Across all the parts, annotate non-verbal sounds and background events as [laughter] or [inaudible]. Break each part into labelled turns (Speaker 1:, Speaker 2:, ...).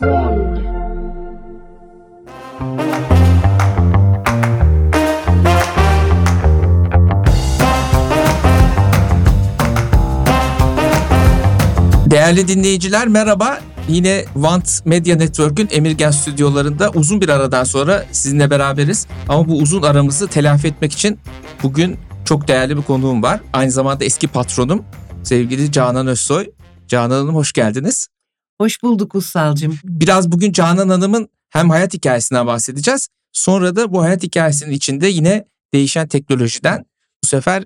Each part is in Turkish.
Speaker 1: Değerli dinleyiciler merhaba. Yine Want Media Network'ün Emirgen stüdyolarında uzun bir aradan sonra sizinle beraberiz. Ama bu uzun aramızı telafi etmek için bugün çok değerli bir konuğum var. Aynı zamanda eski patronum sevgili Canan Özsoy. Canan Hanım hoş geldiniz.
Speaker 2: Hoş bulduk Ussal'cığım.
Speaker 1: Biraz bugün Canan Hanım'ın hem hayat hikayesinden bahsedeceğiz. Sonra da bu hayat hikayesinin içinde yine değişen teknolojiden bu sefer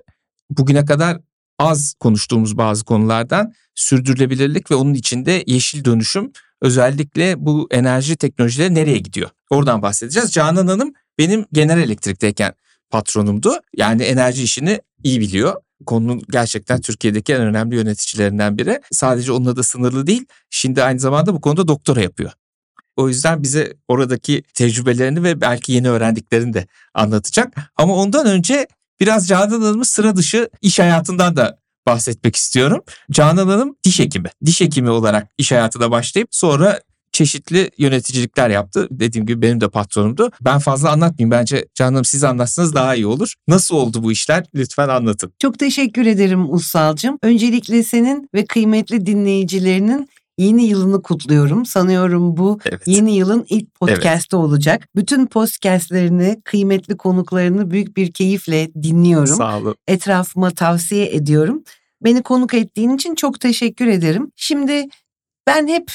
Speaker 1: bugüne kadar az konuştuğumuz bazı konulardan sürdürülebilirlik ve onun içinde yeşil dönüşüm özellikle bu enerji teknolojileri nereye gidiyor? Oradan bahsedeceğiz. Canan Hanım benim genel elektrikteyken patronumdu. Yani enerji işini iyi biliyor. Konunun gerçekten Türkiye'deki en önemli yöneticilerinden biri. Sadece onunla da sınırlı değil. Şimdi aynı zamanda bu konuda doktora yapıyor. O yüzden bize oradaki tecrübelerini ve belki yeni öğrendiklerini de anlatacak. Ama ondan önce biraz Canan Hanım'ın sıra dışı iş hayatından da bahsetmek istiyorum. Canan Hanım diş hekimi. Diş hekimi olarak iş hayatına başlayıp sonra çeşitli yöneticilikler yaptı. Dediğim gibi benim de patronumdu. Ben fazla anlatmayayım. Bence Canan Hanım siz anlatsanız daha iyi olur. Nasıl oldu bu işler? Lütfen anlatın.
Speaker 2: Çok teşekkür ederim Ussal'cığım. Öncelikle senin ve kıymetli dinleyicilerinin yeni yılını kutluyorum. Sanıyorum bu
Speaker 1: Evet.
Speaker 2: yeni yılın ilk podcast'ı olacak. Bütün podcast'lerini, kıymetli konuklarını büyük bir keyifle dinliyorum.
Speaker 1: Sağ olun.
Speaker 2: Etrafıma tavsiye ediyorum. Beni konuk ettiğin için çok teşekkür ederim. Şimdi ben hep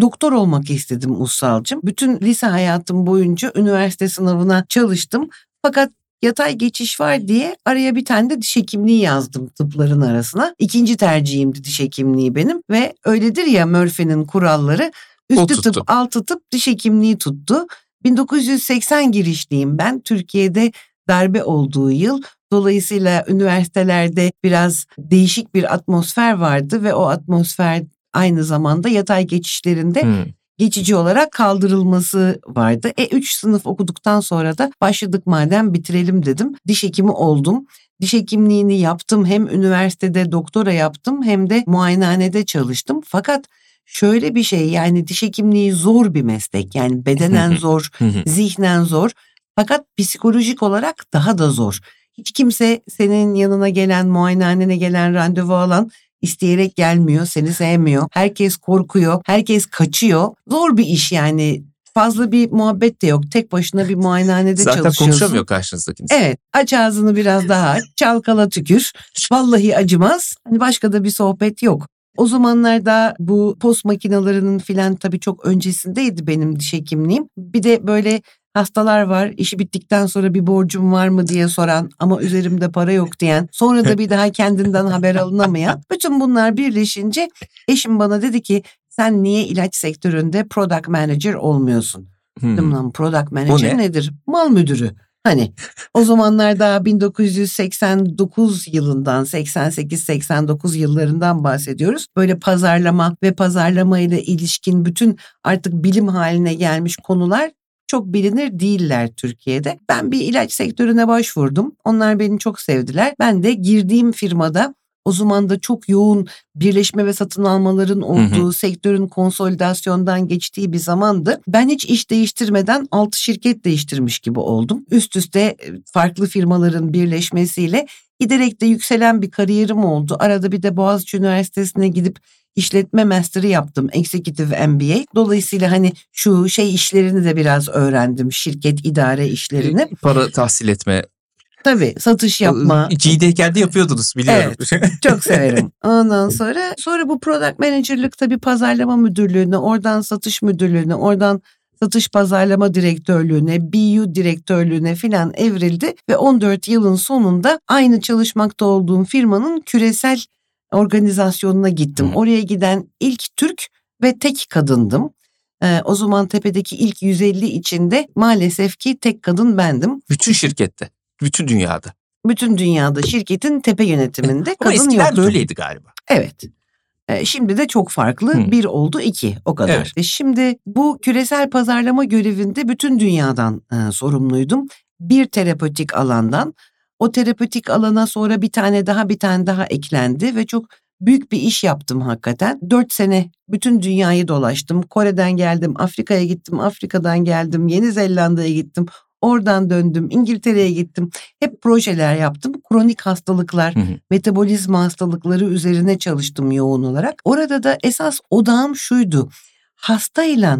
Speaker 2: doktor olmak istedim Ussal'cığım. Bütün lise hayatım boyunca üniversite sınavına çalıştım. Fakat yatay geçiş var diye araya bir tane de diş hekimliği yazdım tıpların arasına. İkinci tercihimdi diş hekimliği benim ve öyledir ya Murphy'nin kuralları. Üstü tıp, altı tıp diş hekimliği tuttu. 1980 girişliyim ben. Türkiye'de darbe olduğu yıl. Dolayısıyla üniversitelerde biraz değişik bir atmosfer vardı ve o atmosfer aynı zamanda yatay geçişlerinde
Speaker 1: Hmm.
Speaker 2: geçici olarak kaldırılması vardı. E 3 sınıf okuduktan sonra da başladık madem bitirelim dedim. Diş hekimi oldum. Diş hekimliğini yaptım. Hem üniversitede doktora yaptım hem de muayenehanede çalıştım. Fakat şöyle bir şey yani diş hekimliği zor bir meslek. Yani bedenen zor, zihnen zor. Fakat psikolojik olarak daha da zor. Hiç kimse senin yanına gelen, muayenehanene gelen randevu alan isteyerek gelmiyor, seni sevmiyor. Herkes korkuyor, herkes kaçıyor. Zor bir iş yani. Fazla bir muhabbet de yok. Tek başına bir muayenehanede
Speaker 1: Zaten
Speaker 2: çalışıyorsun.
Speaker 1: konuşamıyor karşınızdaki insan.
Speaker 2: Evet aç ağzını biraz daha aç, çalkala tükür. Vallahi acımaz. Hani başka da bir sohbet yok. O zamanlarda bu post makinalarının filan tabii çok öncesindeydi benim diş hekimliğim. Bir de böyle hastalar var işi bittikten sonra bir borcum var mı diye soran ama üzerimde para yok diyen sonra da bir daha kendinden haber alınamayan bütün bunlar birleşince eşim bana dedi ki sen niye ilaç sektöründe product manager olmuyorsun?
Speaker 1: Hmm.
Speaker 2: Dedim lan product manager
Speaker 1: ne?
Speaker 2: nedir? Mal müdürü. Hani o zamanlar daha 1989 yılından 88-89 yıllarından bahsediyoruz. Böyle pazarlama ve pazarlama ile ilişkin bütün artık bilim haline gelmiş konular çok bilinir değiller Türkiye'de. Ben bir ilaç sektörüne başvurdum. Onlar beni çok sevdiler. Ben de girdiğim firmada o zaman da çok yoğun birleşme ve satın almaların olduğu, sektörün konsolidasyondan geçtiği bir zamandı. Ben hiç iş değiştirmeden 6 şirket değiştirmiş gibi oldum. Üst üste e, farklı firmaların birleşmesiyle giderek de yükselen bir kariyerim oldu. Arada bir de Boğaziçi Üniversitesi'ne gidip işletme master'ı yaptım. Executive MBA. Dolayısıyla hani şu şey işlerini de biraz öğrendim. Şirket idare işlerini.
Speaker 1: Para tahsil etme.
Speaker 2: Tabii satış yapma.
Speaker 1: G'deyken de yapıyordunuz biliyorum.
Speaker 2: Çok severim. [laughs] Ondan sonra sonra bu product manager'lık tabii pazarlama müdürlüğüne, oradan satış müdürlüğüne, oradan satış pazarlama direktörlüğüne, BU direktörlüğüne filan evrildi ve 14 yılın sonunda aynı çalışmakta olduğum firmanın küresel organizasyonuna gittim.
Speaker 1: Hı.
Speaker 2: Oraya giden ilk Türk ve tek kadındım. Ee, o zaman tepedeki ilk 150 içinde maalesef ki tek kadın bendim.
Speaker 1: Bütün şirkette. Bütün dünyada.
Speaker 2: Bütün dünyada şirketin tepe yönetiminde
Speaker 1: Ama
Speaker 2: kadın
Speaker 1: eskiden
Speaker 2: yoktu.
Speaker 1: de öyleydi galiba.
Speaker 2: Evet. E, Şimdi de çok farklı.
Speaker 1: Hı.
Speaker 2: Bir oldu iki o kadar.
Speaker 1: Evet.
Speaker 2: E, Şimdi bu küresel pazarlama görevinde bütün dünyadan e, sorumluydum. Bir terapötik alandan. O terapötik alana sonra bir tane daha bir tane daha eklendi ve çok büyük bir iş yaptım hakikaten. Dört sene bütün dünyayı dolaştım. Kore'den geldim, Afrika'ya gittim, Afrika'dan geldim, Yeni Zelanda'ya gittim. Oradan döndüm, İngiltere'ye gittim. Hep projeler yaptım. Kronik hastalıklar,
Speaker 1: Hı hı.
Speaker 2: metabolizma hastalıkları üzerine çalıştım yoğun olarak. Orada da esas odağım şuydu. Hastayla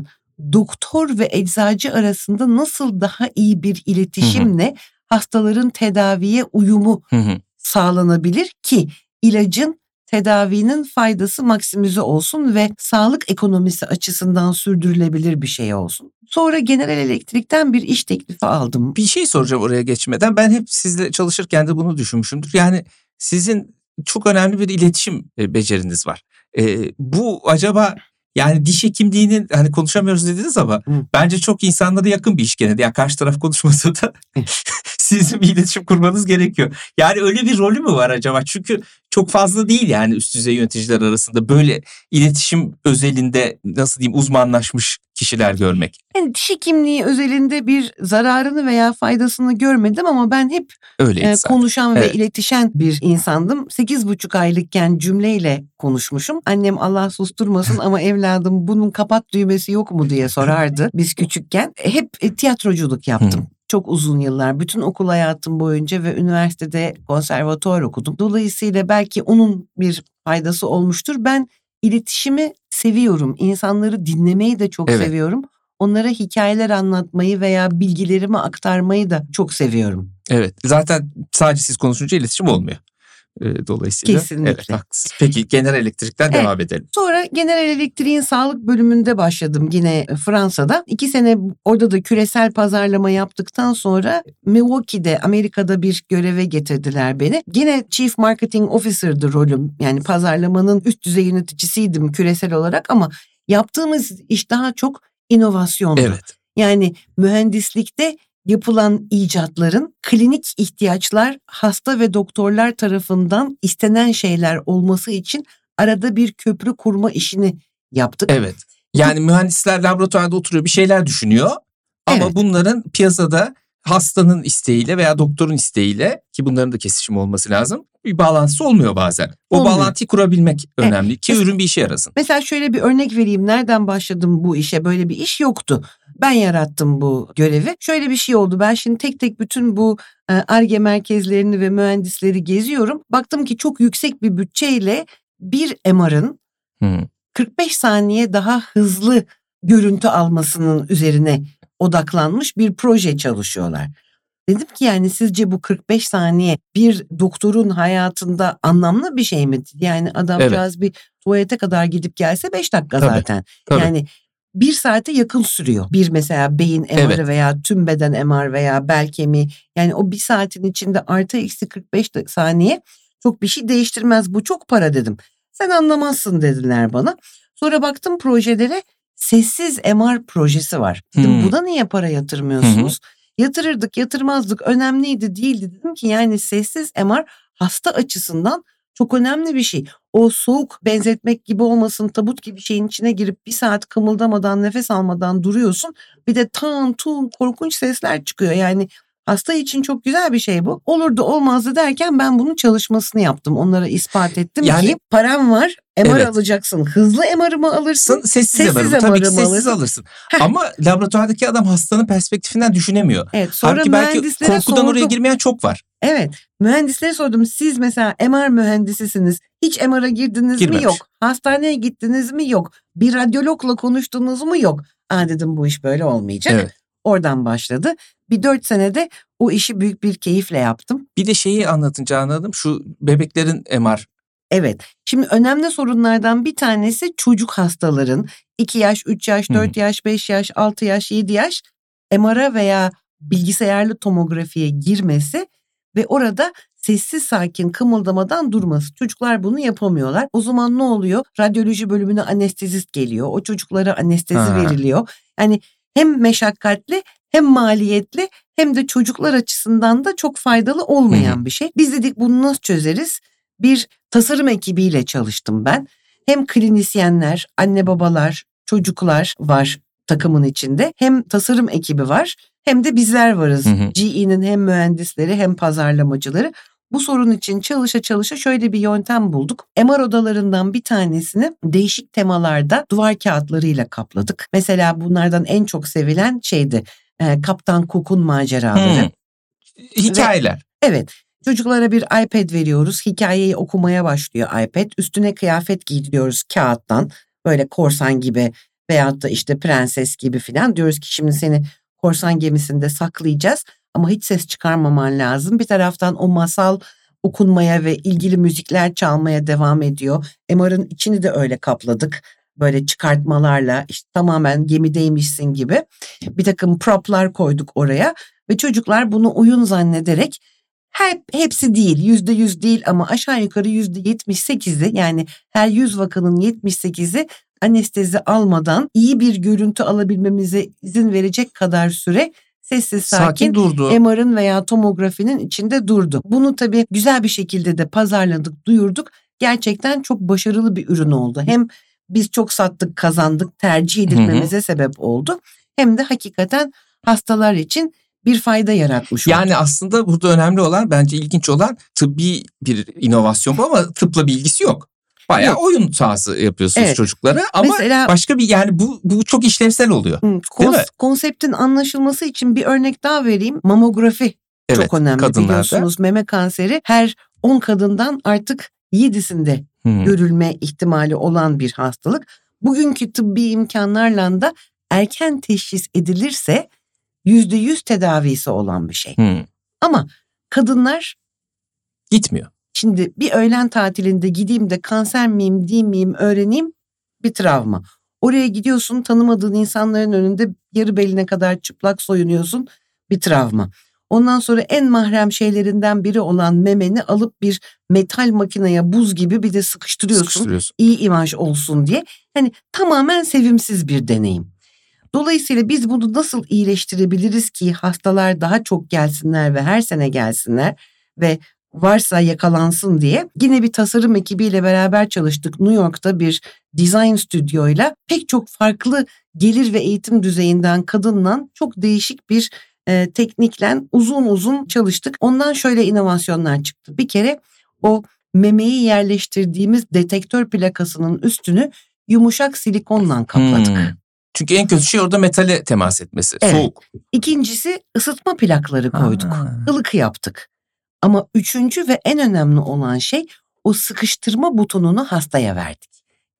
Speaker 2: doktor ve eczacı arasında nasıl daha iyi bir iletişimle hastaların tedaviye uyumu
Speaker 1: Hı hı.
Speaker 2: sağlanabilir ki ilacın tedavinin faydası maksimize olsun ve sağlık ekonomisi açısından sürdürülebilir bir şey olsun. Sonra General Elektrik'ten bir iş teklifi aldım.
Speaker 1: Bir şey soracağım oraya geçmeden. Ben hep sizle çalışırken de bunu düşünmüşümdür. Yani sizin çok önemli bir iletişim e, beceriniz var. E, bu acaba yani diş hekimliğinin hani konuşamıyoruz dediniz ama
Speaker 2: Hı.
Speaker 1: bence çok insanlara yakın bir iş gene. Yani karşı taraf konuşmasa da [laughs] sizin bir iletişim kurmanız gerekiyor. Yani öyle bir rolü mü var acaba? Çünkü çok fazla değil yani üst düzey yöneticiler arasında böyle iletişim özelinde nasıl diyeyim uzmanlaşmış kişiler görmek.
Speaker 2: Yani diş hekimliği özelinde bir zararını veya faydasını görmedim ama ben hep
Speaker 1: Öyleydi
Speaker 2: e, konuşan
Speaker 1: Evet.
Speaker 2: ve iletişen bir insandım. Sekiz buçuk aylıkken cümleyle konuşmuşum. Annem Allah susturmasın ama [laughs] evladım bunun kapat düğmesi yok mu diye sorardı biz küçükken. Hep e, tiyatroculuk yaptım. Çok uzun yıllar, bütün okul hayatım boyunca ve üniversitede konservatuvar okudum. Dolayısıyla belki onun bir faydası olmuştur. Ben iletişimi seviyorum. İnsanları dinlemeyi de çok
Speaker 1: Evet.
Speaker 2: seviyorum. Onlara hikayeler anlatmayı veya bilgilerimi aktarmayı da çok seviyorum.
Speaker 1: Evet. Zaten sadece siz konuşunca iletişim olmuyor. Ee, Dolayısıyla.
Speaker 2: Kesinlikle.
Speaker 1: Evet haklısınız. Peki genel elektrikten
Speaker 2: Evet.
Speaker 1: devam edelim.
Speaker 2: Sonra General Elektrik'in sağlık bölümünde başladım yine Fransa'da. İki sene orada da küresel pazarlama yaptıktan sonra Milwaukee'de Amerika'da bir göreve getirdiler beni. Yine Chief Marketing Officer'dı rolüm. Yani pazarlamanın üst düzey yöneticisiydim küresel olarak ama yaptığımız iş daha çok inovasyondu.
Speaker 1: Evet.
Speaker 2: Yani mühendislikte yapılan icatların klinik ihtiyaçlar hasta ve doktorlar tarafından istenen şeyler olması için arada bir köprü kurma işini yaptık.
Speaker 1: Evet. Yani mühendisler laboratuvarda oturuyor bir şeyler düşünüyor. Ama
Speaker 2: Evet.
Speaker 1: bunların piyasada hastanın isteğiyle veya doktorun isteğiyle ki bunların da kesişimi olması lazım. Bir bağlantısı olmuyor bazen. O
Speaker 2: Olmuyor.
Speaker 1: bağlantıyı kurabilmek önemli ki
Speaker 2: Mes-
Speaker 1: ürün bir işe yarasın.
Speaker 2: Mesela şöyle bir örnek vereyim. Nereden başladım bu işe? Böyle bir iş yoktu. Ben yarattım bu görevi. Şöyle bir şey oldu. Ben şimdi tek tek bütün bu e, ARGE merkezlerini ve mühendisleri geziyorum. Baktım ki çok yüksek bir bütçeyle bir MR'ın
Speaker 1: Hı.
Speaker 2: 45 saniye daha hızlı görüntü almasının üzerine odaklanmış bir proje çalışıyorlar. Dedim ki yani sizce bu 45 saniye bir doktorun hayatında anlamlı bir şey mi? Yani adamcağız bir tuvalete kadar gidip gelse 5 dakika
Speaker 1: Tabii,
Speaker 2: zaten.
Speaker 1: tabii.
Speaker 2: Yani bir saate yakın sürüyor. Bir mesela beyin MR'ı
Speaker 1: Evet.
Speaker 2: veya tüm beden MR veya bel kemiği. Yani o bir saatin içinde artı eksi 45 de- saniye çok bir şey değiştirmez. Bu çok para dedim. Sen anlamazsın dediler bana. Sonra baktım projelere sessiz MR projesi var. Dedim
Speaker 1: Hmm.
Speaker 2: buna niye para yatırmıyorsunuz? Yatırırdık yatırmazdık önemliydi değildi dedim ki yani sessiz MR hasta açısından çok önemli bir şey. O soğuk benzetmek gibi olmasın tabut gibi şeyin içine girip bir saat kımıldamadan nefes almadan duruyorsun. Bir de tan tun korkunç sesler çıkıyor yani hasta için çok güzel bir şey bu. Olurdu olmazdı derken ben bunun çalışmasını yaptım. Onlara ispat ettim
Speaker 1: Yani-
Speaker 2: ki param var MR
Speaker 1: Evet.
Speaker 2: alacaksın. Hızlı MR mı alırsın?
Speaker 1: Sessiz, sessiz MR'ı. Tabii ki
Speaker 2: MR'ı mı
Speaker 1: sessiz
Speaker 2: alırsın?
Speaker 1: alırsın. Ama laboratuvardaki adam hastanın perspektifinden düşünemiyor.
Speaker 2: Evet sonra
Speaker 1: Halbuki belki korkudan oraya
Speaker 2: sordum.
Speaker 1: girmeyen çok var.
Speaker 2: Evet. Mühendislere sordum. Siz mesela MR mühendisisiniz. Hiç MR'a girdiniz
Speaker 1: Girmemiş.
Speaker 2: mi? Yok. Hastaneye gittiniz mi? Yok. Bir radyologla konuştunuz mu? Yok. Aa dedim bu iş böyle olmayacak.
Speaker 1: Evet.
Speaker 2: Oradan başladı. Bir dört senede o işi büyük bir keyifle yaptım.
Speaker 1: Bir de şeyi anlatınca anladım. Şu bebeklerin MR.
Speaker 2: Evet. Şimdi önemli sorunlardan bir tanesi çocuk hastaların 2 yaş, 3 yaş,
Speaker 1: Hı hı.
Speaker 2: 4 yaş, 5 yaş, 6 yaş, 7 yaş MR'a veya bilgisayarlı tomografiye girmesi ve orada sessiz sakin kımıldamadan durması. Çocuklar bunu yapamıyorlar. O zaman ne oluyor? Radyoloji bölümüne anestezist geliyor. O çocuklara anestezi
Speaker 1: Ha.
Speaker 2: veriliyor. Yani hem meşakkatli hem maliyetli hem de çocuklar açısından da çok faydalı olmayan bir şey. Biz dedik bunu nasıl çözeriz? Bir tasarım ekibiyle çalıştım ben. Hem klinisyenler, anne babalar, çocuklar var takımın içinde. Hem tasarım ekibi var hem de bizler varız. GE'nin hem mühendisleri hem pazarlamacıları. Bu sorun için çalışa çalışa şöyle bir yöntem bulduk. MR odalarından bir tanesini değişik temalarda duvar kağıtlarıyla kapladık. Mesela bunlardan en çok sevilen şeydi e, Kaptan Cook'un maceraları.
Speaker 1: Hmm. Hikayeler.
Speaker 2: Evet. Çocuklara bir iPad veriyoruz. Hikayeyi okumaya başlıyor iPad. Üstüne kıyafet giydiriyoruz kağıttan. Böyle korsan gibi veyahut da işte prenses gibi filan. Diyoruz ki şimdi seni korsan gemisinde saklayacağız. Ama hiç ses çıkarmaman lazım. Bir taraftan o masal okunmaya ve ilgili müzikler çalmaya devam ediyor. MR'ın içini de öyle kapladık. Böyle çıkartmalarla işte tamamen gemideymişsin gibi bir takım proplar koyduk oraya ve çocuklar bunu oyun zannederek hep hepsi değil yüzde yüz değil ama aşağı yukarı yüzde yetmiş sekizi yani her yüz vakanın yetmiş sekizi anestezi almadan iyi bir görüntü alabilmemize izin verecek kadar süre sessiz sakin,
Speaker 1: Sakin durdu.
Speaker 2: MR'ın veya tomografinin içinde durdu. Bunu tabii güzel bir şekilde de pazarladık, duyurduk. Gerçekten çok başarılı bir ürün oldu. Hem biz çok sattık, kazandık, tercih edilmemize sebep oldu. Hem de hakikaten hastalar için bir fayda yaratmış oldu.
Speaker 1: Yani aslında burada önemli olan bence ilginç olan tıbbi bir inovasyon bu ama tıpla bir ilgisi yok. Bayağı
Speaker 2: Yok.
Speaker 1: oyun sahası yapıyorsunuz
Speaker 2: Evet.
Speaker 1: çocuklara ama
Speaker 2: Mesela
Speaker 1: başka bir yani bu bu çok işlevsel oluyor.
Speaker 2: Kons-
Speaker 1: mi?
Speaker 2: konseptin anlaşılması için bir örnek daha vereyim. Mamografi
Speaker 1: Evet.
Speaker 2: çok önemli
Speaker 1: kadınlarda.
Speaker 2: biliyorsunuz. Meme kanseri her 10 kadından artık 7'sinde
Speaker 1: Hı.
Speaker 2: görülme ihtimali olan bir hastalık. Bugünkü tıbbi imkanlarla da erken teşhis edilirse %100 tedavisi olan bir şey.
Speaker 1: Hı.
Speaker 2: Ama kadınlar
Speaker 1: Gitmiyor.
Speaker 2: Şimdi bir öğlen tatilinde gideyim de kanser miyim değil miyim öğreneyim bir travma. Oraya gidiyorsun tanımadığın insanların önünde yarı beline kadar çıplak soyunuyorsun bir travma. Ondan sonra en mahrem şeylerinden biri olan memeni alıp bir metal makineye buz gibi bir de sıkıştırıyorsun.
Speaker 1: Sıkıştırıyorsun.
Speaker 2: iyi imaj olsun diye. Hani tamamen sevimsiz bir deneyim. Dolayısıyla biz bunu nasıl iyileştirebiliriz ki hastalar daha çok gelsinler ve her sene gelsinler ve varsa yakalansın diye yine bir tasarım ekibiyle beraber çalıştık. New York'ta bir design stüdyoyla pek çok farklı gelir ve eğitim düzeyinden kadınla çok değişik bir e, teknikle uzun uzun çalıştık. Ondan şöyle inovasyonlar çıktı. Bir kere o memeyi yerleştirdiğimiz detektör plakasının üstünü yumuşak silikonla kapladık.
Speaker 1: Hmm. Çünkü en kötü şey orada metale temas etmesi.
Speaker 2: Evet.
Speaker 1: Soğuk.
Speaker 2: İkincisi ısıtma plakları koyduk.
Speaker 1: Ha.
Speaker 2: Ilık yaptık. Ama üçüncü ve en önemli olan şey o sıkıştırma butonunu hastaya verdik.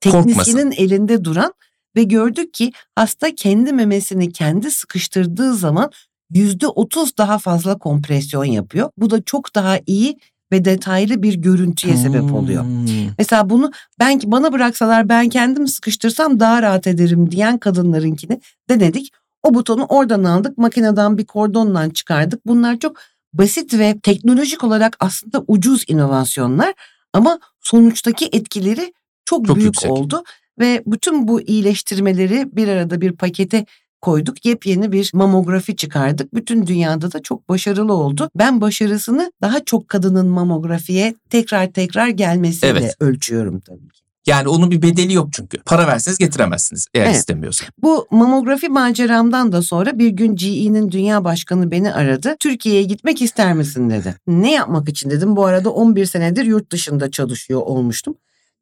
Speaker 2: Teknisyenin elinde duran ve gördük ki hasta kendi memesini kendi sıkıştırdığı zaman yüzde otuz daha fazla kompresyon yapıyor. Bu da çok daha iyi ve detaylı bir görüntüye sebep oluyor.
Speaker 1: Hmm.
Speaker 2: Mesela bunu ben bana bıraksalar ben kendim sıkıştırsam daha rahat ederim diyen kadınlarınkini denedik. O butonu oradan aldık makineden bir kordonla çıkardık. Bunlar çok basit ve teknolojik olarak aslında ucuz inovasyonlar ama sonuçtaki etkileri çok,
Speaker 1: Çok
Speaker 2: büyük
Speaker 1: yüksek.
Speaker 2: oldu. Ve bütün bu iyileştirmeleri bir arada bir pakete koyduk. Yepyeni bir mamografi çıkardık. Bütün dünyada da çok başarılı oldu. Ben başarısını daha çok kadının mamografiye tekrar tekrar gelmesiyle
Speaker 1: Evet.
Speaker 2: ölçüyorum tabii ki.
Speaker 1: Yani onun bir bedeli yok çünkü. Para verseniz getiremezsiniz eğer
Speaker 2: Evet.
Speaker 1: istemiyorsa.
Speaker 2: Bu mamografi maceramdan da sonra bir gün GE'nin dünya başkanı beni aradı. Türkiye'ye gitmek ister misin dedi. Ne yapmak için dedim. Bu arada 11 senedir yurt dışında çalışıyor olmuştum.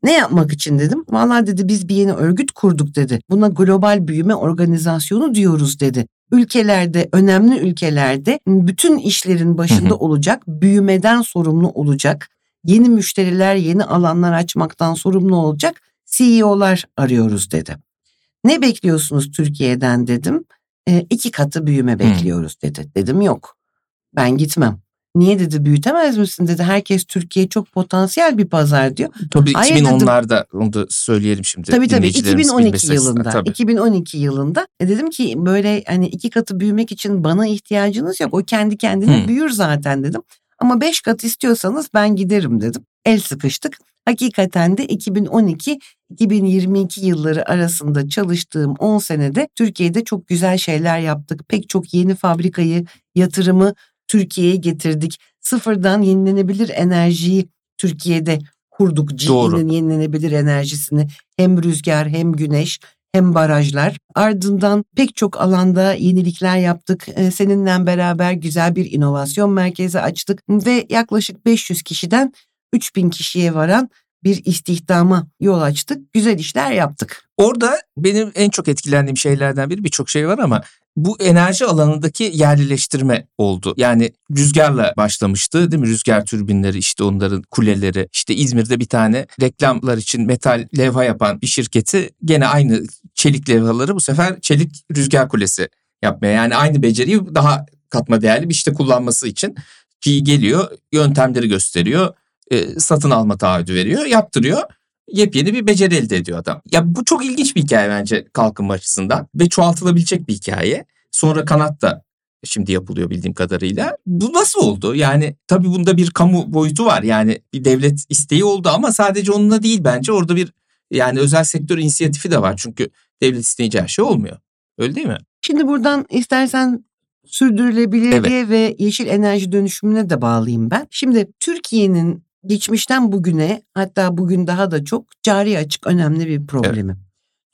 Speaker 2: Ne yapmak için dedim. Vallahi dedi biz bir yeni örgüt kurduk dedi. Buna global büyüme organizasyonu diyoruz dedi. Ülkelerde, önemli ülkelerde bütün işlerin başında olacak, büyümeden sorumlu olacak, yeni müşteriler, yeni alanlar açmaktan sorumlu olacak CEO'lar arıyoruz dedi. Ne bekliyorsunuz Türkiye'den dedim. E, iki katı büyüme bekliyoruz dedi. Dedim yok ben gitmem. Niye dedi büyütemez misin dedi. Herkes Türkiye çok potansiyel bir pazar diyor.
Speaker 1: Tabii
Speaker 2: Hayır dedim.
Speaker 1: 2010'larda onu da söyleyelim şimdi.
Speaker 2: Tabii tabii
Speaker 1: dinleyicilerimiz
Speaker 2: 2012
Speaker 1: bilmesi açısından.
Speaker 2: yılında.
Speaker 1: Tabii.
Speaker 2: 2012 yılında e dedim ki böyle hani iki katı büyümek için bana ihtiyacınız yok. O kendi kendine
Speaker 1: Hı.
Speaker 2: büyür zaten dedim. Ama beş kat istiyorsanız ben giderim dedim. El sıkıştık. Hakikaten de 2012-2022 yılları arasında çalıştığım 10 senede Türkiye'de çok güzel şeyler yaptık. Pek çok yeni fabrikayı, yatırımı Türkiye'ye getirdik. Sıfırdan yenilenebilir enerjiyi Türkiye'de kurduk. GE'nin yenilenebilir enerjisini hem rüzgar hem güneş hem barajlar. Ardından pek çok alanda yenilikler yaptık. Ee, Seninle beraber güzel bir inovasyon merkezi açtık ve yaklaşık 500 kişiden 3000 kişiye varan bir istihdama yol açtık. Güzel işler yaptık.
Speaker 1: Orada benim en çok etkilendiğim şeylerden biri birçok şey var ama bu enerji alanındaki yerlileştirme oldu. Yani rüzgarla başlamıştı değil mi? Rüzgar türbinleri işte onların kuleleri. İşte İzmir'de bir tane reklamlar için metal levha yapan bir şirketi gene aynı çelik levhaları bu sefer çelik rüzgar kulesi yapmaya. Yani aynı beceriyi daha katma değerli bir işte kullanması için ki geliyor yöntemleri gösteriyor e, satın alma taahhüdü veriyor yaptırıyor yepyeni bir beceri elde ediyor adam. Ya bu çok ilginç bir hikaye bence kalkınma açısından ve çoğaltılabilecek bir hikaye. Sonra kanat da şimdi yapılıyor bildiğim kadarıyla. Bu nasıl oldu? Yani tabii bunda bir kamu boyutu var. Yani bir devlet isteği oldu ama sadece onunla değil bence. Orada bir yani özel sektör inisiyatifi de var. Çünkü devlet isteyince her şey olmuyor. Öyle değil mi?
Speaker 2: Şimdi buradan istersen sürdürülebilirliğe ve yeşil enerji dönüşümüne de bağlayayım ben. Şimdi Türkiye'nin geçmişten bugüne hatta bugün daha da çok cari açık önemli bir problemi.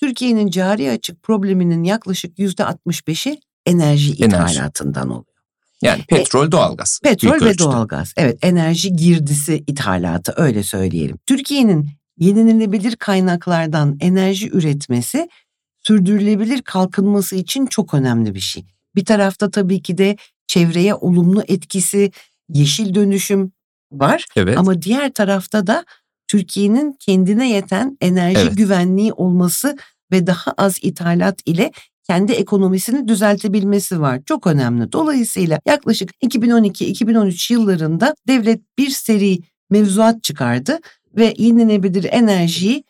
Speaker 2: Türkiye'nin cari açık probleminin yaklaşık yüzde 65'i enerji
Speaker 1: Enerji.
Speaker 2: ithalatından oluyor.
Speaker 1: Yani petrol, doğalgaz.
Speaker 2: Petrol ve
Speaker 1: ölçüde.
Speaker 2: doğalgaz. Evet enerji girdisi ithalatı öyle söyleyelim. Türkiye'nin yenilenebilir kaynaklardan enerji üretmesi sürdürülebilir kalkınması için çok önemli bir şey. Bir tarafta tabii ki de çevreye olumlu etkisi, yeşil dönüşüm var.
Speaker 1: Evet.
Speaker 2: Ama diğer tarafta da Türkiye'nin kendine yeten enerji
Speaker 1: Evet.
Speaker 2: güvenliği olması ve daha az ithalat ile kendi ekonomisini düzeltebilmesi var. Çok önemli. Dolayısıyla yaklaşık 2012-2013 yıllarında devlet bir seri mevzuat çıkardı ve yenilenebilir enerjiyi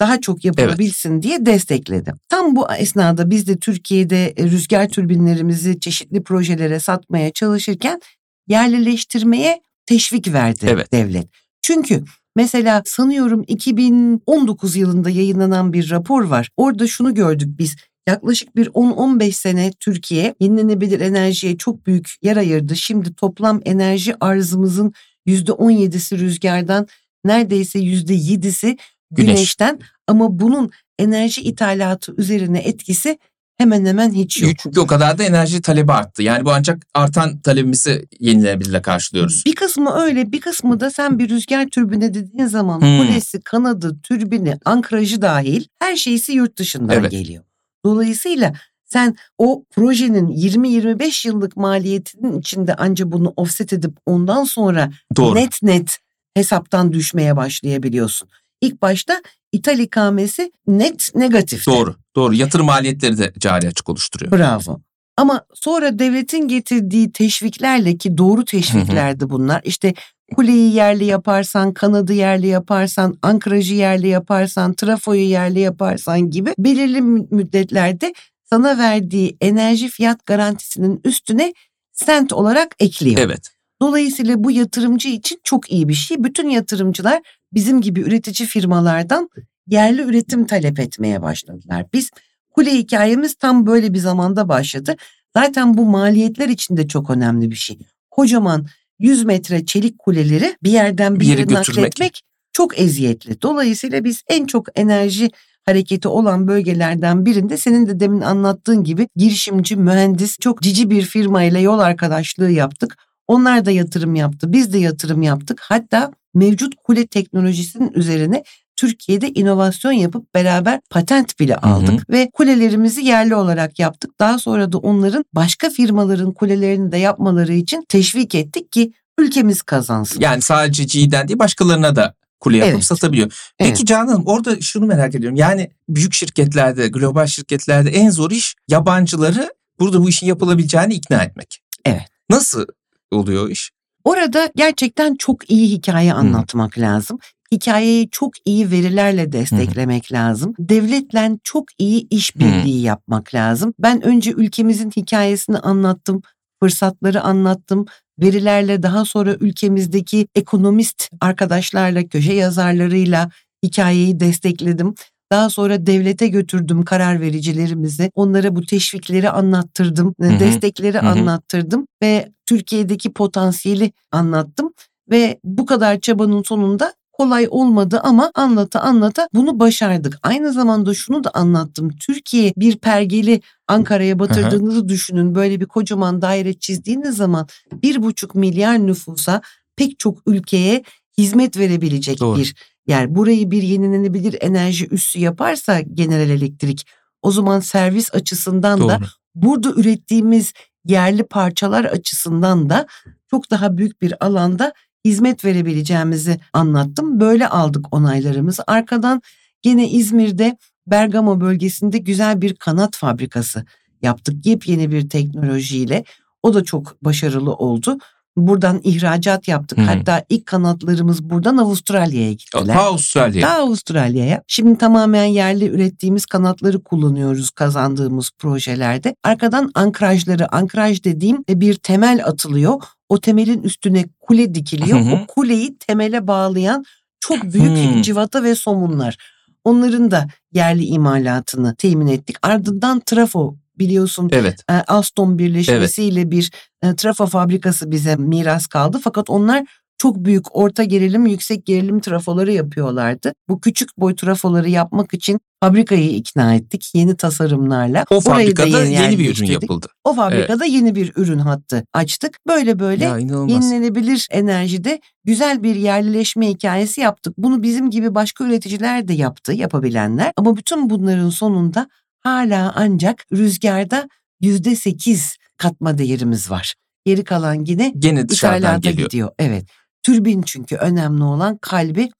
Speaker 2: daha çok yapılabilsin diye destekledi. Tam bu esnada biz de Türkiye'de e, rüzgar türbinlerimizi çeşitli projelere satmaya çalışırken yerlileştirmeye teşvik verdi
Speaker 1: Evet.
Speaker 2: devlet. Çünkü mesela sanıyorum 2019 yılında yayınlanan bir rapor var. Orada şunu gördük biz. Yaklaşık bir 10-15 sene Türkiye yenilenebilir enerjiye çok büyük yer ayırdı. Şimdi toplam enerji arzımızın %17'si rüzgardan, neredeyse %7'si
Speaker 1: Güneş.
Speaker 2: güneşten ama bunun enerji ithalatı üzerine etkisi hemen hemen hiç yok.
Speaker 1: Çünkü o kadar da enerji talebi arttı. Yani bu ancak artan talebimizi yenilenebilirle karşılıyoruz.
Speaker 2: Bir kısmı öyle, bir kısmı da sen bir rüzgar türbini dediğin zaman
Speaker 1: Hmm.
Speaker 2: kulesi, kanadı, türbini, ankrajı dahil her şeysi yurt dışından
Speaker 1: Evet.
Speaker 2: geliyor. Dolayısıyla sen o projenin 20-25 yıllık maliyetinin içinde anca bunu offset edip ondan sonra
Speaker 1: Doğru.
Speaker 2: net net hesaptan düşmeye başlayabiliyorsun. İlk başta ithal ikamesi net negatif.
Speaker 1: Doğru. Doğru. Yatırım maliyetleri de cari açık oluşturuyor.
Speaker 2: Bravo. Ama sonra devletin getirdiği teşviklerle ki doğru teşviklerdi bunlar. İşte kuleyi yerli yaparsan, kanadı yerli yaparsan, ankrajı yerli yaparsan, trafoyu yerli yaparsan gibi belirli mü- müddetlerde sana verdiği enerji fiyat garantisinin üstüne sent olarak ekliyor.
Speaker 1: Evet.
Speaker 2: Dolayısıyla bu yatırımcı için çok iyi bir şey. Bütün yatırımcılar bizim gibi üretici firmalardan yerli üretim talep etmeye başladılar. Biz kule hikayemiz tam böyle bir zamanda başladı. Zaten bu maliyetler için de çok önemli bir şey. Kocaman 100 metre çelik kuleleri bir yerden bir
Speaker 1: yere
Speaker 2: yere
Speaker 1: götürmek.
Speaker 2: nakletmek çok eziyetli. Dolayısıyla biz en çok enerji hareketi olan bölgelerden birinde senin de demin anlattığın gibi girişimci, mühendis çok cici bir firmayla yol arkadaşlığı yaptık. Onlar da yatırım yaptı, biz de yatırım yaptık. Hatta mevcut kule teknolojisinin üzerine Türkiye'de inovasyon yapıp beraber patent bile
Speaker 1: hı.
Speaker 2: aldık ve kulelerimizi yerli olarak yaptık. Daha sonra da onların başka firmaların kulelerini de yapmaları için teşvik ettik ki ülkemiz kazansın.
Speaker 1: Yani sadece G'den değil başkalarına da kule yapıp
Speaker 2: Evet.
Speaker 1: satabiliyor. Peki
Speaker 2: Evet.
Speaker 1: Canan Hanım orada şunu merak ediyorum. Yani büyük şirketlerde, global şirketlerde en zor iş yabancıları burada bu işin yapılabileceğini ikna etmek.
Speaker 2: Evet.
Speaker 1: Nasıl oluyor iş?
Speaker 2: Orada gerçekten çok iyi hikaye anlatmak lazım. Hikayeyi çok iyi verilerle desteklemek lazım. Devletle çok iyi işbirliği yapmak lazım. Ben önce ülkemizin hikayesini anlattım, fırsatları anlattım. Verilerle daha sonra ülkemizdeki ekonomist arkadaşlarla, köşe yazarlarıyla hikayeyi destekledim. Daha sonra devlete götürdüm karar vericilerimizi. Onlara bu teşvikleri anlattırdım,
Speaker 1: hı.
Speaker 2: destekleri
Speaker 1: Hı hı.
Speaker 2: anlattırdım ve Türkiye'deki potansiyeli anlattım ve bu kadar çabanın sonunda kolay olmadı ama anlata anlata bunu başardık. Aynı zamanda şunu da anlattım. Türkiye bir pergeli Ankara'ya batırdığınızı düşünün. Böyle bir kocaman daire çizdiğiniz zaman bir buçuk milyar nüfusa pek çok ülkeye hizmet verebilecek
Speaker 1: Doğru.
Speaker 2: bir yer. Burayı bir yenilenebilir enerji üssü yaparsa General Elektrik o zaman servis açısından da
Speaker 1: Doğru.
Speaker 2: burada ürettiğimiz yerli parçalar açısından da çok daha büyük bir alanda hizmet verebileceğimizi anlattım. Böyle aldık onaylarımızı. Arkadan gene İzmir'de Bergamo bölgesinde güzel bir kanat fabrikası yaptık. Yepyeni bir teknolojiyle. O da çok başarılı oldu. Buradan ihracat yaptık.
Speaker 1: Hı.
Speaker 2: Hatta ilk kanatlarımız buradan Avustralya'ya gittiler.
Speaker 1: Ta Avustralya.
Speaker 2: Daha Avustralya'ya. Şimdi tamamen yerli ürettiğimiz kanatları kullanıyoruz kazandığımız projelerde. Arkadan ankrajları, ankraj dediğim e, bir temel atılıyor. O temelin üstüne kule dikiliyor.
Speaker 1: Hı hı.
Speaker 2: O kuleyi temele bağlayan çok büyük
Speaker 1: Hmm.
Speaker 2: civata ve somunlar. Onların da yerli imalatını temin ettik. Ardından trafo biliyorsun
Speaker 1: Evet.
Speaker 2: e, Alstom birleşmesiyle bir e, trafo fabrikası bize miras kaldı. Fakat onlar çok büyük orta gerilim, yüksek gerilim trafoları yapıyorlardı. Bu küçük boy trafoları yapmak için fabrikayı ikna ettik yeni tasarımlarla.
Speaker 1: O
Speaker 2: Orayı
Speaker 1: fabrikada yeni bir ürün yapıldı.
Speaker 2: O fabrikada yeni bir ürün hattı açtık. Böyle böyle
Speaker 1: Ya inanılmaz.
Speaker 2: yenilenebilir enerjide güzel bir yerlileşme hikayesi yaptık. Bunu bizim gibi başka üreticiler de yaptı, yapabilenler. Ama bütün bunların sonunda hala ancak rüzgarda yüzde sekiz katma değerimiz var. Geri kalan yine
Speaker 1: Gene dışarıdan geliyor.
Speaker 2: gidiyor. Evet. Türbin çünkü önemli olan kalbi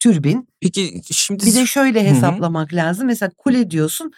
Speaker 2: türbin.
Speaker 1: Peki şimdi
Speaker 2: Bir de şöyle hesaplamak lazım. Mesela kule diyorsun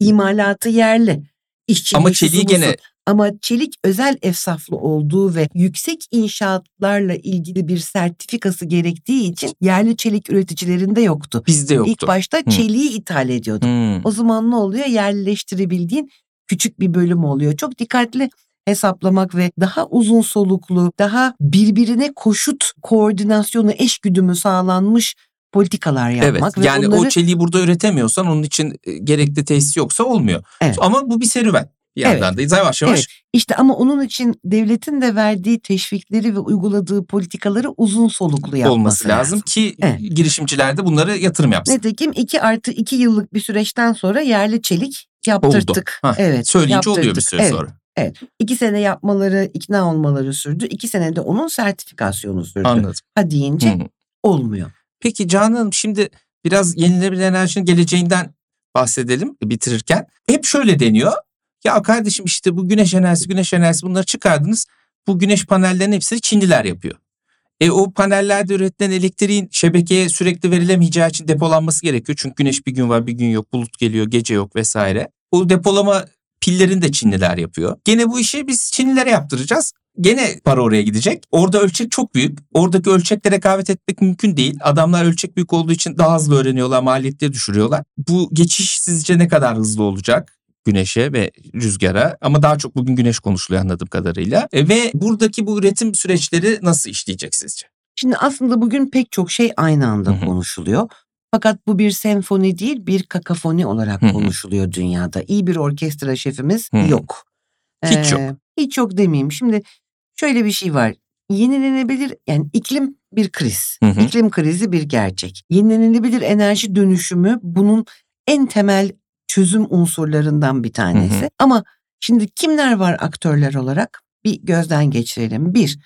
Speaker 2: imalatı yerli. İşçiliği,
Speaker 1: ama çeliği gene
Speaker 2: Ama çelik özel efsaflı olduğu ve yüksek inşaatlarla ilgili bir sertifikası gerektiği için yerli çelik üreticilerinde yoktu.
Speaker 1: bizde yoktu.
Speaker 2: İlk başta çeliği ithal ediyorduk.
Speaker 1: Hmm.
Speaker 2: O zaman ne oluyor? Yerleştirebildiğin küçük bir bölüm oluyor. Çok dikkatli hesaplamak ve daha uzun soluklu, daha birbirine koşut koordinasyonu, eşgüdümü sağlanmış politikalar
Speaker 1: Evet
Speaker 2: yapmak ve
Speaker 1: yani
Speaker 2: bunları
Speaker 1: o çeliği burada üretemiyorsan onun için e, gerekli tesis yoksa olmuyor.
Speaker 2: Evet.
Speaker 1: Ama bu bir serüven. Bir
Speaker 2: Evet.
Speaker 1: yandan da yavaş yavaş
Speaker 2: Evet. İşte ama onun için devletin de verdiği teşvikleri ve uyguladığı politikaları uzun soluklu yapması
Speaker 1: olması lazım ki
Speaker 2: Evet.
Speaker 1: girişimciler de bunlara yatırım yapsın.
Speaker 2: Nitekim 2 artı 2 yıllık bir süreçten sonra yerli çelik yaptırttık.
Speaker 1: Hah,
Speaker 2: Evet.
Speaker 1: Söyleyince oluyor bir
Speaker 2: yaptırdık.
Speaker 1: süre
Speaker 2: Evet.
Speaker 1: sonra.
Speaker 2: İki sene yapmaları, ikna olmaları sürdü. İki senede onun sertifikasyonu sürdü.
Speaker 1: Anladım.
Speaker 2: Ha deyince
Speaker 1: Hı.
Speaker 2: olmuyor.
Speaker 1: Peki Canan Hanım şimdi biraz yenilenebilir enerjinin geleceğinden bahsedelim bitirirken. Hep şöyle deniyor. Ya kardeşim işte bu güneş enerjisi, güneş enerjisi bunları çıkardınız. Bu güneş panellerinin hepsini Çinliler yapıyor. E o panellerde üretilen elektriğin şebekeye sürekli verilemeyeceği için depolanması gerekiyor. Çünkü güneş bir gün var bir gün yok, bulut geliyor, gece yok vesaire. O depolama pillerini de Çinliler yapıyor. Gene bu işi biz Çinlilere yaptıracağız. Gene para oraya gidecek. Orada ölçek çok büyük. Oradaki ölçekle rekabet etmek mümkün değil. Adamlar ölçek büyük olduğu için daha hızlı öğreniyorlar, maliyetleri düşürüyorlar. Bu geçiş sizce ne kadar hızlı olacak? Güneşe ve rüzgara ama daha çok bugün güneş konuşuluyor anladığım kadarıyla. E, ve buradaki bu üretim süreçleri nasıl işleyecek sizce?
Speaker 2: Şimdi aslında bugün pek çok şey aynı anda
Speaker 1: Hı hı.
Speaker 2: konuşuluyor. Fakat bu bir senfoni değil bir kakafoni olarak
Speaker 1: Hı hı.
Speaker 2: konuşuluyor dünyada. İyi bir orkestra şefimiz
Speaker 1: Hı.
Speaker 2: yok.
Speaker 1: Hiç yok.
Speaker 2: Hiç yok demeyeyim. Şimdi şöyle bir şey var. Yenilenebilir yani iklim bir kriz.
Speaker 1: Hı hı.
Speaker 2: İklim krizi bir gerçek. Yenilenebilir enerji dönüşümü bunun en temel çözüm unsurlarından bir tanesi.
Speaker 1: Hı hı.
Speaker 2: Ama şimdi kimler var aktörler olarak? Bir gözden geçirelim. Bir,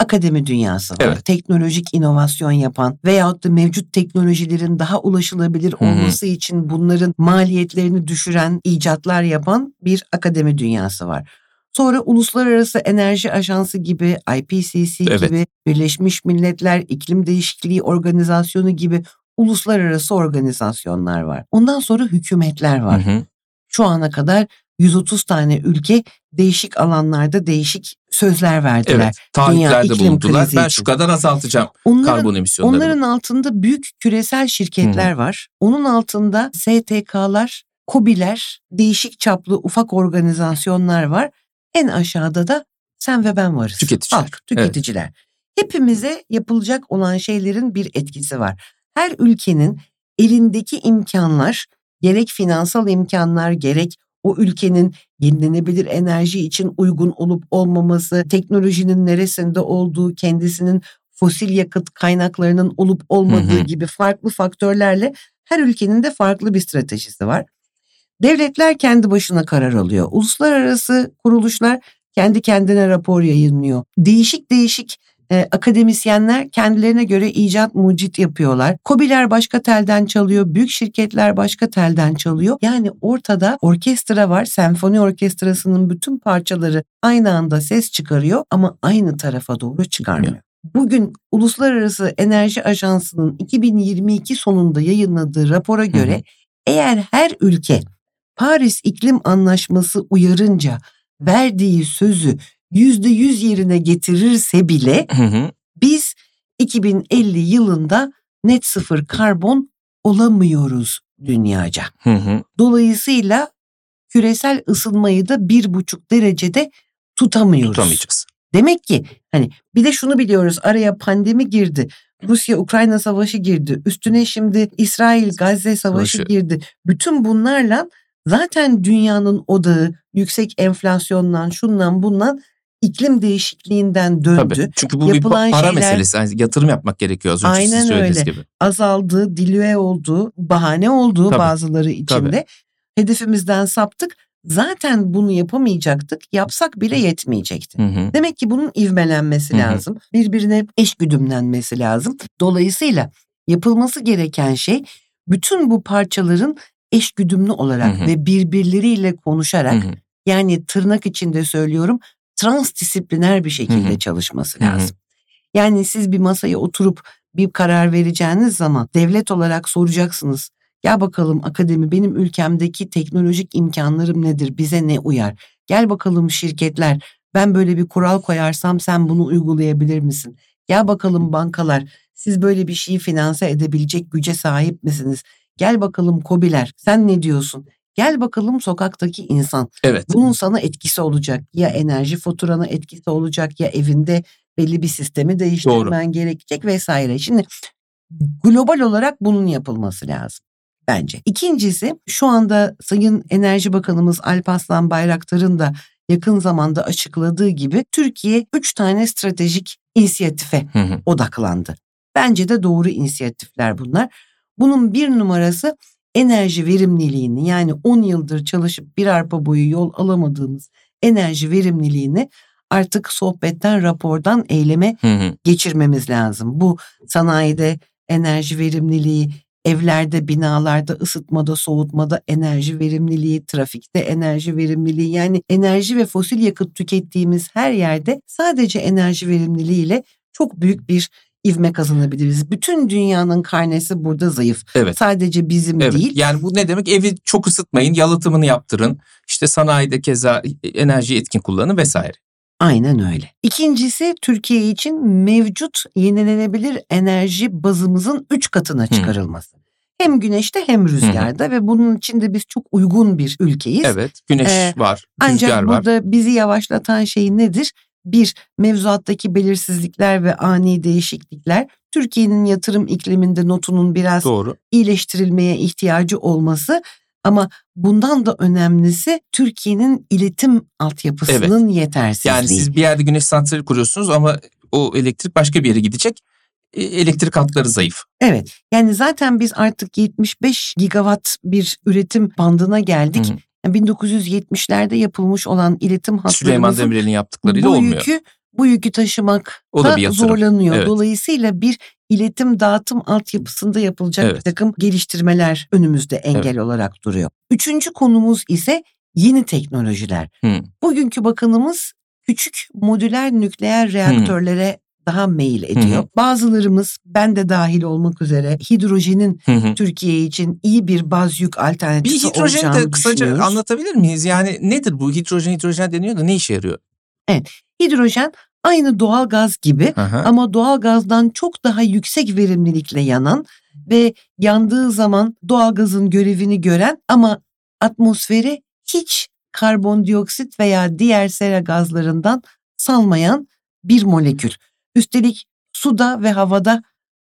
Speaker 2: akademi dünyası var.
Speaker 1: Evet.
Speaker 2: Teknolojik inovasyon yapan veyahut da mevcut teknolojilerin daha ulaşılabilir
Speaker 1: Hı hı.
Speaker 2: olması için bunların maliyetlerini düşüren icatlar yapan bir akademi dünyası var. Sonra Uluslararası Enerji Ajansı gibi, IPCC
Speaker 1: Evet.
Speaker 2: gibi, Birleşmiş Milletler İklim Değişikliği Organizasyonu gibi uluslararası organizasyonlar var. Ondan sonra hükümetler var.
Speaker 1: Hı hı.
Speaker 2: Şu ana kadar 130 tane ülke değişik alanlarda değişik sözler verdiler.
Speaker 1: Evet. Taahhütlerde bulundular. Ben şu kadar azaltacağım
Speaker 2: Onların
Speaker 1: karbon emisyonlarını.
Speaker 2: Onların altında büyük küresel şirketler var. Onun altında STK'lar, KOBİ'ler, değişik çaplı ufak organizasyonlar var. En aşağıda da sen ve ben varız.
Speaker 1: Tüketiciler.
Speaker 2: Halk, tüketiciler. Hepimize yapılacak olan şeylerin bir etkisi var. Her ülkenin elindeki imkanlar, gerek finansal imkanlar, gerek o ülkenin yenilenebilir enerji için uygun olup olmaması, teknolojinin neresinde olduğu, kendisinin fosil yakıt kaynaklarının olup olmadığı
Speaker 1: Hı hı.
Speaker 2: gibi farklı faktörlerle her ülkenin de farklı bir stratejisi var. Devletler kendi başına karar alıyor. Uluslararası kuruluşlar kendi kendine rapor yayınlıyor. Değişik değişik e, akademisyenler kendilerine göre icat mucit yapıyorlar. Kobiler başka telden çalıyor, büyük şirketler başka telden çalıyor. Yani ortada orkestra var, senfoni orkestrasının bütün parçaları aynı anda ses çıkarıyor ama aynı tarafa doğru çıkarmıyor. Bugün Uluslararası Enerji Ajansı'nın 2022 sonunda yayınladığı rapora göre
Speaker 1: Hı
Speaker 2: eğer her ülke Paris İklim Anlaşması uyarınca verdiği sözü yüzde yüz yerine getirirse bile
Speaker 1: Hı hı.
Speaker 2: biz 2050 yılında net sıfır karbon olamıyoruz dünyaca.
Speaker 1: Hı hı.
Speaker 2: Dolayısıyla küresel ısınmayı da bir buçuk derecede tutamıyoruz.
Speaker 1: Tutamayacağız.
Speaker 2: Demek ki hani bir de şunu biliyoruz araya pandemi girdi. Rusya-Ukrayna savaşı girdi. Üstüne şimdi İsrail-Gazze savaşı
Speaker 1: Savaşı.
Speaker 2: girdi. Bütün bunlarla zaten dünyanın odağı yüksek enflasyondan şundan bundan iklim değişikliğinden döndü.
Speaker 1: Tabii. Çünkü bu bir
Speaker 2: Yapılan
Speaker 1: para
Speaker 2: şeyler-
Speaker 1: meselesi. Yani yatırım yapmak gerekiyor az önce
Speaker 2: Aynen
Speaker 1: söylediğiniz
Speaker 2: öyle.
Speaker 1: gibi.
Speaker 2: Azaldı, dilüe oldu, bahane oldu
Speaker 1: Tabii,
Speaker 2: bazıları içinde. Hedefimizden saptık. Zaten bunu yapamayacaktık. Yapsak bile yetmeyecekti.
Speaker 1: Hı hı.
Speaker 2: Demek ki bunun ivmelenmesi
Speaker 1: Hı hı.
Speaker 2: lazım. Birbirine eş güdümlenmesi lazım. Dolayısıyla yapılması gereken şey bütün bu parçaların eş güdümlü olarak
Speaker 1: Hı hı.
Speaker 2: ve birbirleriyle konuşarak
Speaker 1: Hı hı.
Speaker 2: yani tırnak içinde söylüyorum transdisipliner bir şekilde
Speaker 1: Hı hı.
Speaker 2: çalışması lazım. Yani siz bir masaya oturup bir karar vereceğiniz zaman devlet olarak soracaksınız. Gel bakalım akademi benim ülkemdeki teknolojik imkanlarım nedir? Bize ne uyar? Gel bakalım şirketler ben böyle bir kural koyarsam sen bunu uygulayabilir misin? Gel bakalım bankalar siz böyle bir şeyi finanse edebilecek güce sahip misiniz? Gel bakalım kobiler sen ne diyorsun? Gel bakalım sokaktaki insan.
Speaker 1: Evet.
Speaker 2: Bunun sana etkisi olacak. Ya enerji faturana etkisi olacak ya evinde belli bir sistemi değiştirmen gerekecek vesaire. Şimdi global olarak bunun yapılması lazım bence. İkincisi şu anda Sayın Enerji Bakanımız Alparslan Bayraktar'ın da yakın zamanda açıkladığı gibi Türkiye 3 tane stratejik inisiyatife
Speaker 1: Hı hı.
Speaker 2: odaklandı. Bence de doğru inisiyatifler bunlar. Bunun bir numarası enerji verimliliğini yani 10 yıldır çalışıp bir arpa boyu yol alamadığımız enerji verimliliğini artık sohbetten, rapordan eyleme
Speaker 1: Hı hı.
Speaker 2: geçirmemiz lazım. Bu sanayide enerji verimliliği, evlerde, binalarda, ısıtmada, soğutmada enerji verimliliği, trafikte enerji verimliliği yani enerji ve fosil yakıt tükettiğimiz her yerde sadece enerji verimliliğiyle çok büyük bir ivme kazanabiliriz. Bütün dünyanın karnesi burada zayıf.
Speaker 1: Evet.
Speaker 2: Sadece bizim
Speaker 1: Evet.
Speaker 2: değil.
Speaker 1: Yani bu ne demek? Evi çok ısıtmayın, yalıtımını yaptırın. İşte sanayide keza enerji etkin kullanın vesaire.
Speaker 2: Aynen öyle. İkincisi Türkiye için mevcut yenilenebilir enerji bazımızın 3 katına çıkarılması. Hem güneşte hem rüzgarda ve bunun için de biz çok uygun bir ülkeyiz.
Speaker 1: Evet. Güneş
Speaker 2: Ee,
Speaker 1: var,
Speaker 2: Ancak
Speaker 1: rüzgar var.
Speaker 2: burada bizi yavaşlatan şey nedir? Bir, mevzuattaki belirsizlikler ve ani değişiklikler. Türkiye'nin yatırım ikliminde notunun biraz
Speaker 1: Doğru.
Speaker 2: iyileştirilmeye ihtiyacı olması ama bundan da önemlisi Türkiye'nin iletim altyapısının yetersizliği.
Speaker 1: Yani siz bir yerde güneş santrali kuruyorsunuz ama o elektrik başka bir yere gidecek. E, Elektrik hatları zayıf.
Speaker 2: Evet yani zaten biz artık 75 gigawatt bir üretim bandına geldik.
Speaker 1: Hı.
Speaker 2: Yani 1970'lerde yapılmış olan iletim
Speaker 1: Süleyman
Speaker 2: hatlarımızın
Speaker 1: Demirel'in yaptıklarıyla
Speaker 2: bu
Speaker 1: olmuyor.
Speaker 2: yükü bu yükü taşımak
Speaker 1: O da bir yatırım.
Speaker 2: zorlanıyor.
Speaker 1: Evet.
Speaker 2: Dolayısıyla bir iletim dağıtım altyapısında yapılacak
Speaker 1: Evet.
Speaker 2: bir takım geliştirmeler önümüzde engel olarak duruyor. Üçüncü konumuz ise yeni teknolojiler.
Speaker 1: Hı.
Speaker 2: Bugünkü bakanımız küçük modüler nükleer reaktörlere daha meyil ediyor.
Speaker 1: Hı
Speaker 2: Bazılarımız ben de dahil olmak üzere hidrojenin
Speaker 1: Hı hı.
Speaker 2: Türkiye için iyi bir baz yük
Speaker 1: Bir
Speaker 2: alternatifi
Speaker 1: hidrojeni
Speaker 2: olacağını
Speaker 1: de kısaca anlatabilir miyiz? Yani nedir bu hidrojen hidrojen deniyor da ne işe yarıyor?
Speaker 2: Hidrojen aynı doğal gaz gibi
Speaker 1: Aha.
Speaker 2: ama doğal gazdan çok daha yüksek verimlilikle yanan ve yandığı zaman doğal gazın görevini gören ama atmosferi hiç karbondioksit veya diğer sera gazlarından salmayan bir molekül. Üstelik suda ve havada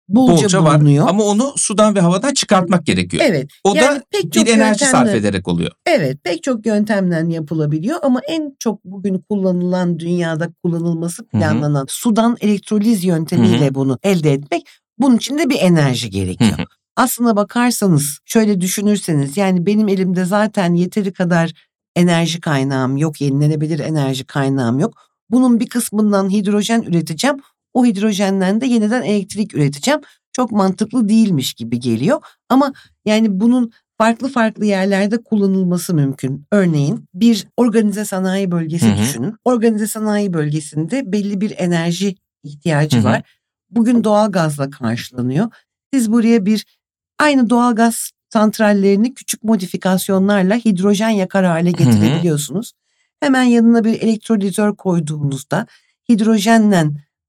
Speaker 2: bolca,
Speaker 1: bolca var
Speaker 2: bulunuyor.
Speaker 1: ama onu sudan ve havadan çıkartmak gerekiyor.
Speaker 2: Evet.
Speaker 1: O
Speaker 2: yani
Speaker 1: da
Speaker 2: pek çok
Speaker 1: bir enerji
Speaker 2: yöntemle-
Speaker 1: sarf ederek oluyor.
Speaker 2: Evet pek çok yöntemden yapılabiliyor ama en çok bugün kullanılan dünyada kullanılması planlanan sudan elektroliz yöntemiyle bunu elde etmek bunun için de bir enerji gerekiyor.
Speaker 1: Hı hı.
Speaker 2: Aslına bakarsanız şöyle düşünürseniz yani benim elimde zaten yeteri kadar enerji kaynağım yok, yenilenebilir enerji kaynağım yok. Bunun bir kısmından hidrojen üreteceğim. O hidrojenden de yeniden elektrik üreteceğim. Çok mantıklı değilmiş gibi geliyor. Ama yani bunun farklı farklı yerlerde kullanılması mümkün. Örneğin bir organize sanayi bölgesi
Speaker 1: Hı hı.
Speaker 2: düşünün. Organize sanayi bölgesinde belli bir enerji ihtiyacı
Speaker 1: Hı hı.
Speaker 2: var. Bugün doğal gazla karşılanıyor. Siz buraya bir aynı doğal gaz santrallerini küçük modifikasyonlarla hidrojen yakar hale getirebiliyorsunuz. Hemen yanına bir elektrolizör koyduğunuzda hidrojenle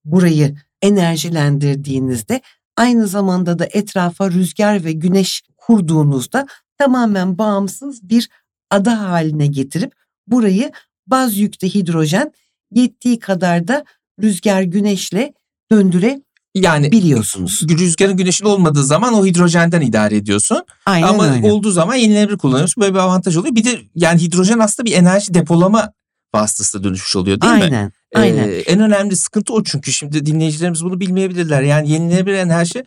Speaker 2: burayı enerjilendirdiğinizde aynı zamanda da etrafa rüzgar ve güneş kurduğunuzda tamamen bağımsız bir ada haline getirip burayı baz yüklü hidrojen yettiği kadar da rüzgar güneşle döndürebiliyorsunuz.
Speaker 1: Yani rüzgarın güneşin olmadığı zaman o hidrojenden idare ediyorsun.
Speaker 2: Aynen
Speaker 1: Ama
Speaker 2: öyle.
Speaker 1: olduğu zaman yenilenebilir kullanıyorsun. Böyle bir avantaj oluyor. Bir de yani hidrojen aslında bir enerji depolama vasıtasına dönüşmüş oluyor değil mi?
Speaker 2: aynen.
Speaker 1: Ee,
Speaker 2: Aynen.
Speaker 1: en önemli sıkıntı o çünkü şimdi dinleyicilerimiz bunu bilmeyebilirler. Yani yenilenebilir enerji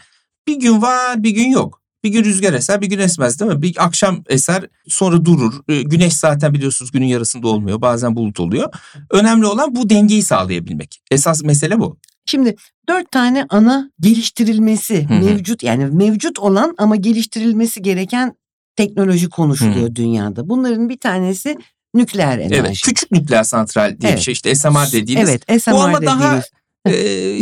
Speaker 1: bir gün var bir gün yok. Bir gün rüzgar eser bir gün esmez değil mi? Bir akşam eser sonra durur. Ee, Güneş zaten biliyorsunuz günün yarısında olmuyor. Bazen bulut oluyor. Önemli olan bu dengeyi sağlayabilmek. Esas mesele bu.
Speaker 2: Şimdi dört tane ana geliştirilmesi
Speaker 1: Hı hı.
Speaker 2: mevcut yani mevcut olan ama geliştirilmesi gereken teknoloji konuşuluyor dünyada. Bunların bir tanesi nükleer enerji.
Speaker 1: Evet. Küçük nükleer santral diye bir
Speaker 2: Evet.
Speaker 1: şey işte SMR dediğimiz.
Speaker 2: Evet, SMR
Speaker 1: Bu ama daha
Speaker 2: dediğimiz.
Speaker 1: e,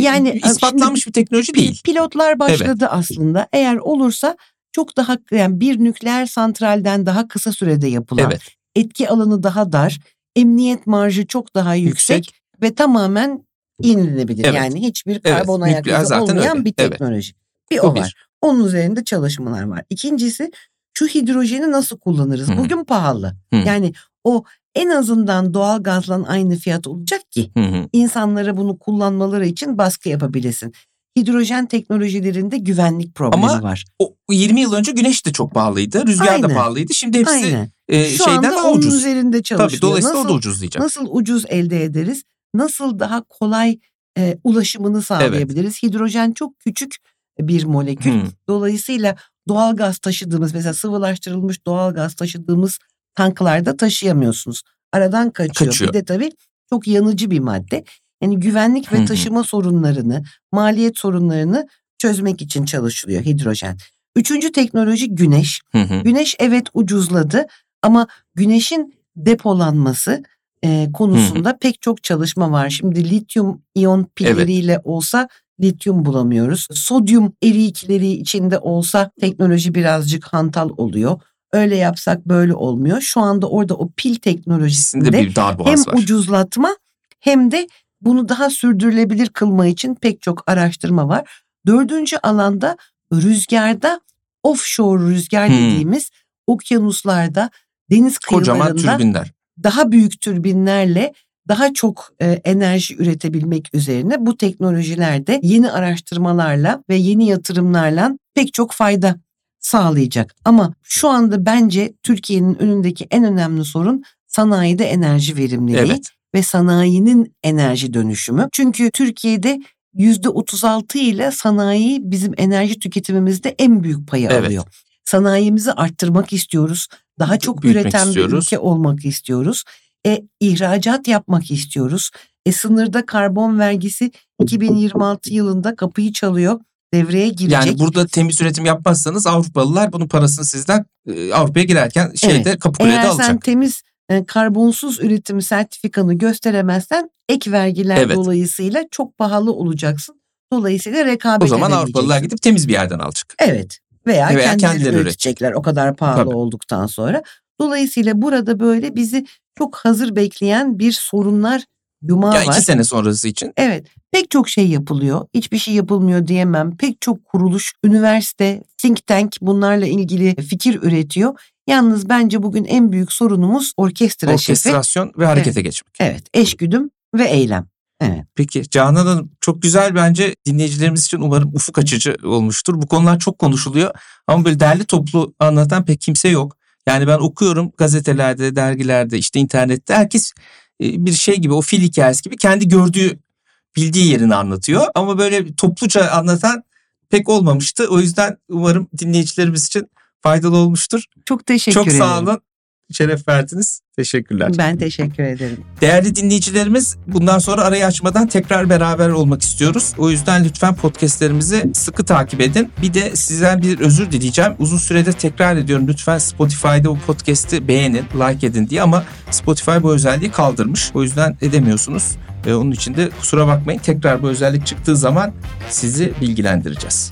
Speaker 2: Yani,
Speaker 1: yani ispatlanmış bir teknoloji değil.
Speaker 2: Pilotlar başladı aslında. Eğer olursa çok daha yani bir nükleer santralden daha kısa sürede yapılan,
Speaker 1: Evet.
Speaker 2: etki alanı daha dar, emniyet marjı çok daha yüksek,
Speaker 1: Yüksek.
Speaker 2: ve tamamen yenilenebilir.
Speaker 1: Evet.
Speaker 2: Yani hiçbir karbon ayak
Speaker 1: nükleer
Speaker 2: izi olmayan
Speaker 1: öyle.
Speaker 2: bir
Speaker 1: Evet.
Speaker 2: teknoloji. Bir
Speaker 1: Bu
Speaker 2: o
Speaker 1: bir.
Speaker 2: var. Onun üzerinde çalışmalar var. İkincisi şu hidrojeni nasıl kullanırız?
Speaker 1: Hı.
Speaker 2: Bugün pahalı.
Speaker 1: Hı.
Speaker 2: Yani o en azından doğal gazla aynı fiyat olacak ki
Speaker 1: Hı hı.
Speaker 2: insanlara bunu kullanmaları için baskı yapabilesin. Hidrojen teknolojilerinde güvenlik problemi
Speaker 1: Ama
Speaker 2: var.
Speaker 1: O 20 yıl önce güneş de çok pahalıydı. Rüzgar da
Speaker 2: Aynen.
Speaker 1: pahalıydı. Şimdi hepsi
Speaker 2: Aynen.
Speaker 1: e,
Speaker 2: Şu
Speaker 1: şeyden
Speaker 2: anda
Speaker 1: daha
Speaker 2: onun
Speaker 1: ucuz.
Speaker 2: üzerinde çalışılıyor.
Speaker 1: Tabii dolayısıyla o da
Speaker 2: Nasıl-
Speaker 1: ucuzlayacak.
Speaker 2: Nasıl ucuz elde ederiz? Nasıl daha kolay e, ulaşımını sağlayabiliriz? Hidrojen çok küçük bir molekül.
Speaker 1: Hı.
Speaker 2: Dolayısıyla doğal gaz taşıdığımız mesela sıvılaştırılmış doğal gaz taşıdığımız tanklarda taşıyamıyorsunuz. Aradan kaçıyor.
Speaker 1: Kaçıyor.
Speaker 2: Bir de tabii çok yanıcı bir madde. Yani güvenlik ve taşıma sorunlarını, maliyet sorunlarını çözmek için çalışılıyor hidrojen. Üçüncü teknoloji güneş. Güneş evet ucuzladı ama güneşin depolanması e, konusunda pek çok çalışma var. Şimdi lityum iyon pilleriyle olsa lityum bulamıyoruz. Sodyum erikleri içinde olsa teknoloji birazcık hantal oluyor. Öyle yapsak böyle olmuyor. Şu anda orada o pil teknolojisinde
Speaker 1: bir
Speaker 2: hem
Speaker 1: var.
Speaker 2: ucuzlatma hem de bunu daha sürdürülebilir kılma için pek çok araştırma var. Dördüncü alanda rüzgarda offshore rüzgar
Speaker 1: Hmm.
Speaker 2: dediğimiz okyanuslarda deniz
Speaker 1: Kocaman
Speaker 2: kıyılarında
Speaker 1: türbinler.
Speaker 2: daha büyük türbinlerle daha çok e, enerji üretebilmek üzerine bu teknolojilerde yeni araştırmalarla ve yeni yatırımlarla pek çok fayda sağlayacak. Ama şu anda bence Türkiye'nin önündeki en önemli sorun sanayide enerji verimliliği
Speaker 1: Evet.
Speaker 2: ve sanayinin enerji dönüşümü. Çünkü Türkiye'de %36 ile sanayi bizim enerji tüketimimizde en büyük payı
Speaker 1: Evet.
Speaker 2: alıyor. Sanayimizi arttırmak istiyoruz. Daha çok
Speaker 1: Büyütmek
Speaker 2: üreten bir
Speaker 1: istiyoruz.
Speaker 2: ülke olmak istiyoruz. E, ihracat yapmak istiyoruz. E, sınırda karbon vergisi 2026 yılında kapıyı çalıyor. Devreye girecek.
Speaker 1: Yani burada temiz üretim yapmazsanız Avrupalılar bunun parasını sizden e, Avrupa'ya girerken şeyde Kapıkule'de
Speaker 2: Eğer sen
Speaker 1: alacak.
Speaker 2: temiz e, karbonsuz üretim sertifikanı gösteremezsen ek vergiler
Speaker 1: Evet.
Speaker 2: dolayısıyla çok pahalı olacaksın. Dolayısıyla rekabet
Speaker 1: O zaman Avrupalılar gidip temiz bir yerden alacak.
Speaker 2: Evet. Veya,
Speaker 1: Veya
Speaker 2: kendileri,
Speaker 1: kendileri
Speaker 2: üretecekler o kadar pahalı
Speaker 1: Tabii.
Speaker 2: olduktan sonra. Dolayısıyla burada böyle bizi çok hazır bekleyen bir sorunlar yumağı
Speaker 1: Ya
Speaker 2: var.
Speaker 1: iki sene sonrası için.
Speaker 2: Evet pek çok şey yapılıyor. Hiçbir şey yapılmıyor diyemem. Pek çok kuruluş, üniversite, think tank bunlarla ilgili fikir üretiyor. Yalnız bence bugün en büyük sorunumuz orkestra şefi.
Speaker 1: Orkestrasyon ve harekete geçmek.
Speaker 2: Evet eşgüdüm ve eylem. Evet.
Speaker 1: Peki Canan Hanım çok güzel bence dinleyicilerimiz için umarım ufuk açıcı olmuştur. Bu konular çok konuşuluyor ama böyle derli toplu anlatan pek kimse yok. Yani ben okuyorum gazetelerde, dergilerde, işte internette herkes bir şey gibi o fil hikayesi gibi kendi gördüğü, bildiği yerini anlatıyor. Ama böyle topluca anlatan pek olmamıştı. O yüzden umarım dinleyicilerimiz için faydalı olmuştur.
Speaker 2: Çok teşekkür
Speaker 1: çok
Speaker 2: ederim.
Speaker 1: sağ olun. Şeref verdiniz. Teşekkürler.
Speaker 2: Ben teşekkür ederim.
Speaker 1: Değerli dinleyicilerimiz bundan sonra arayı açmadan tekrar beraber olmak istiyoruz. O yüzden lütfen podcastlerimizi sıkı takip edin. Bir de sizden bir özür dileyeceğim. Uzun süredir tekrar ediyorum lütfen Spotify'da bu podcast'i beğenin, like edin diye ama Spotify bu özelliği kaldırmış. O yüzden edemiyorsunuz. Ve onun için de kusura bakmayın. Tekrar bu özellik çıktığı zaman sizi bilgilendireceğiz.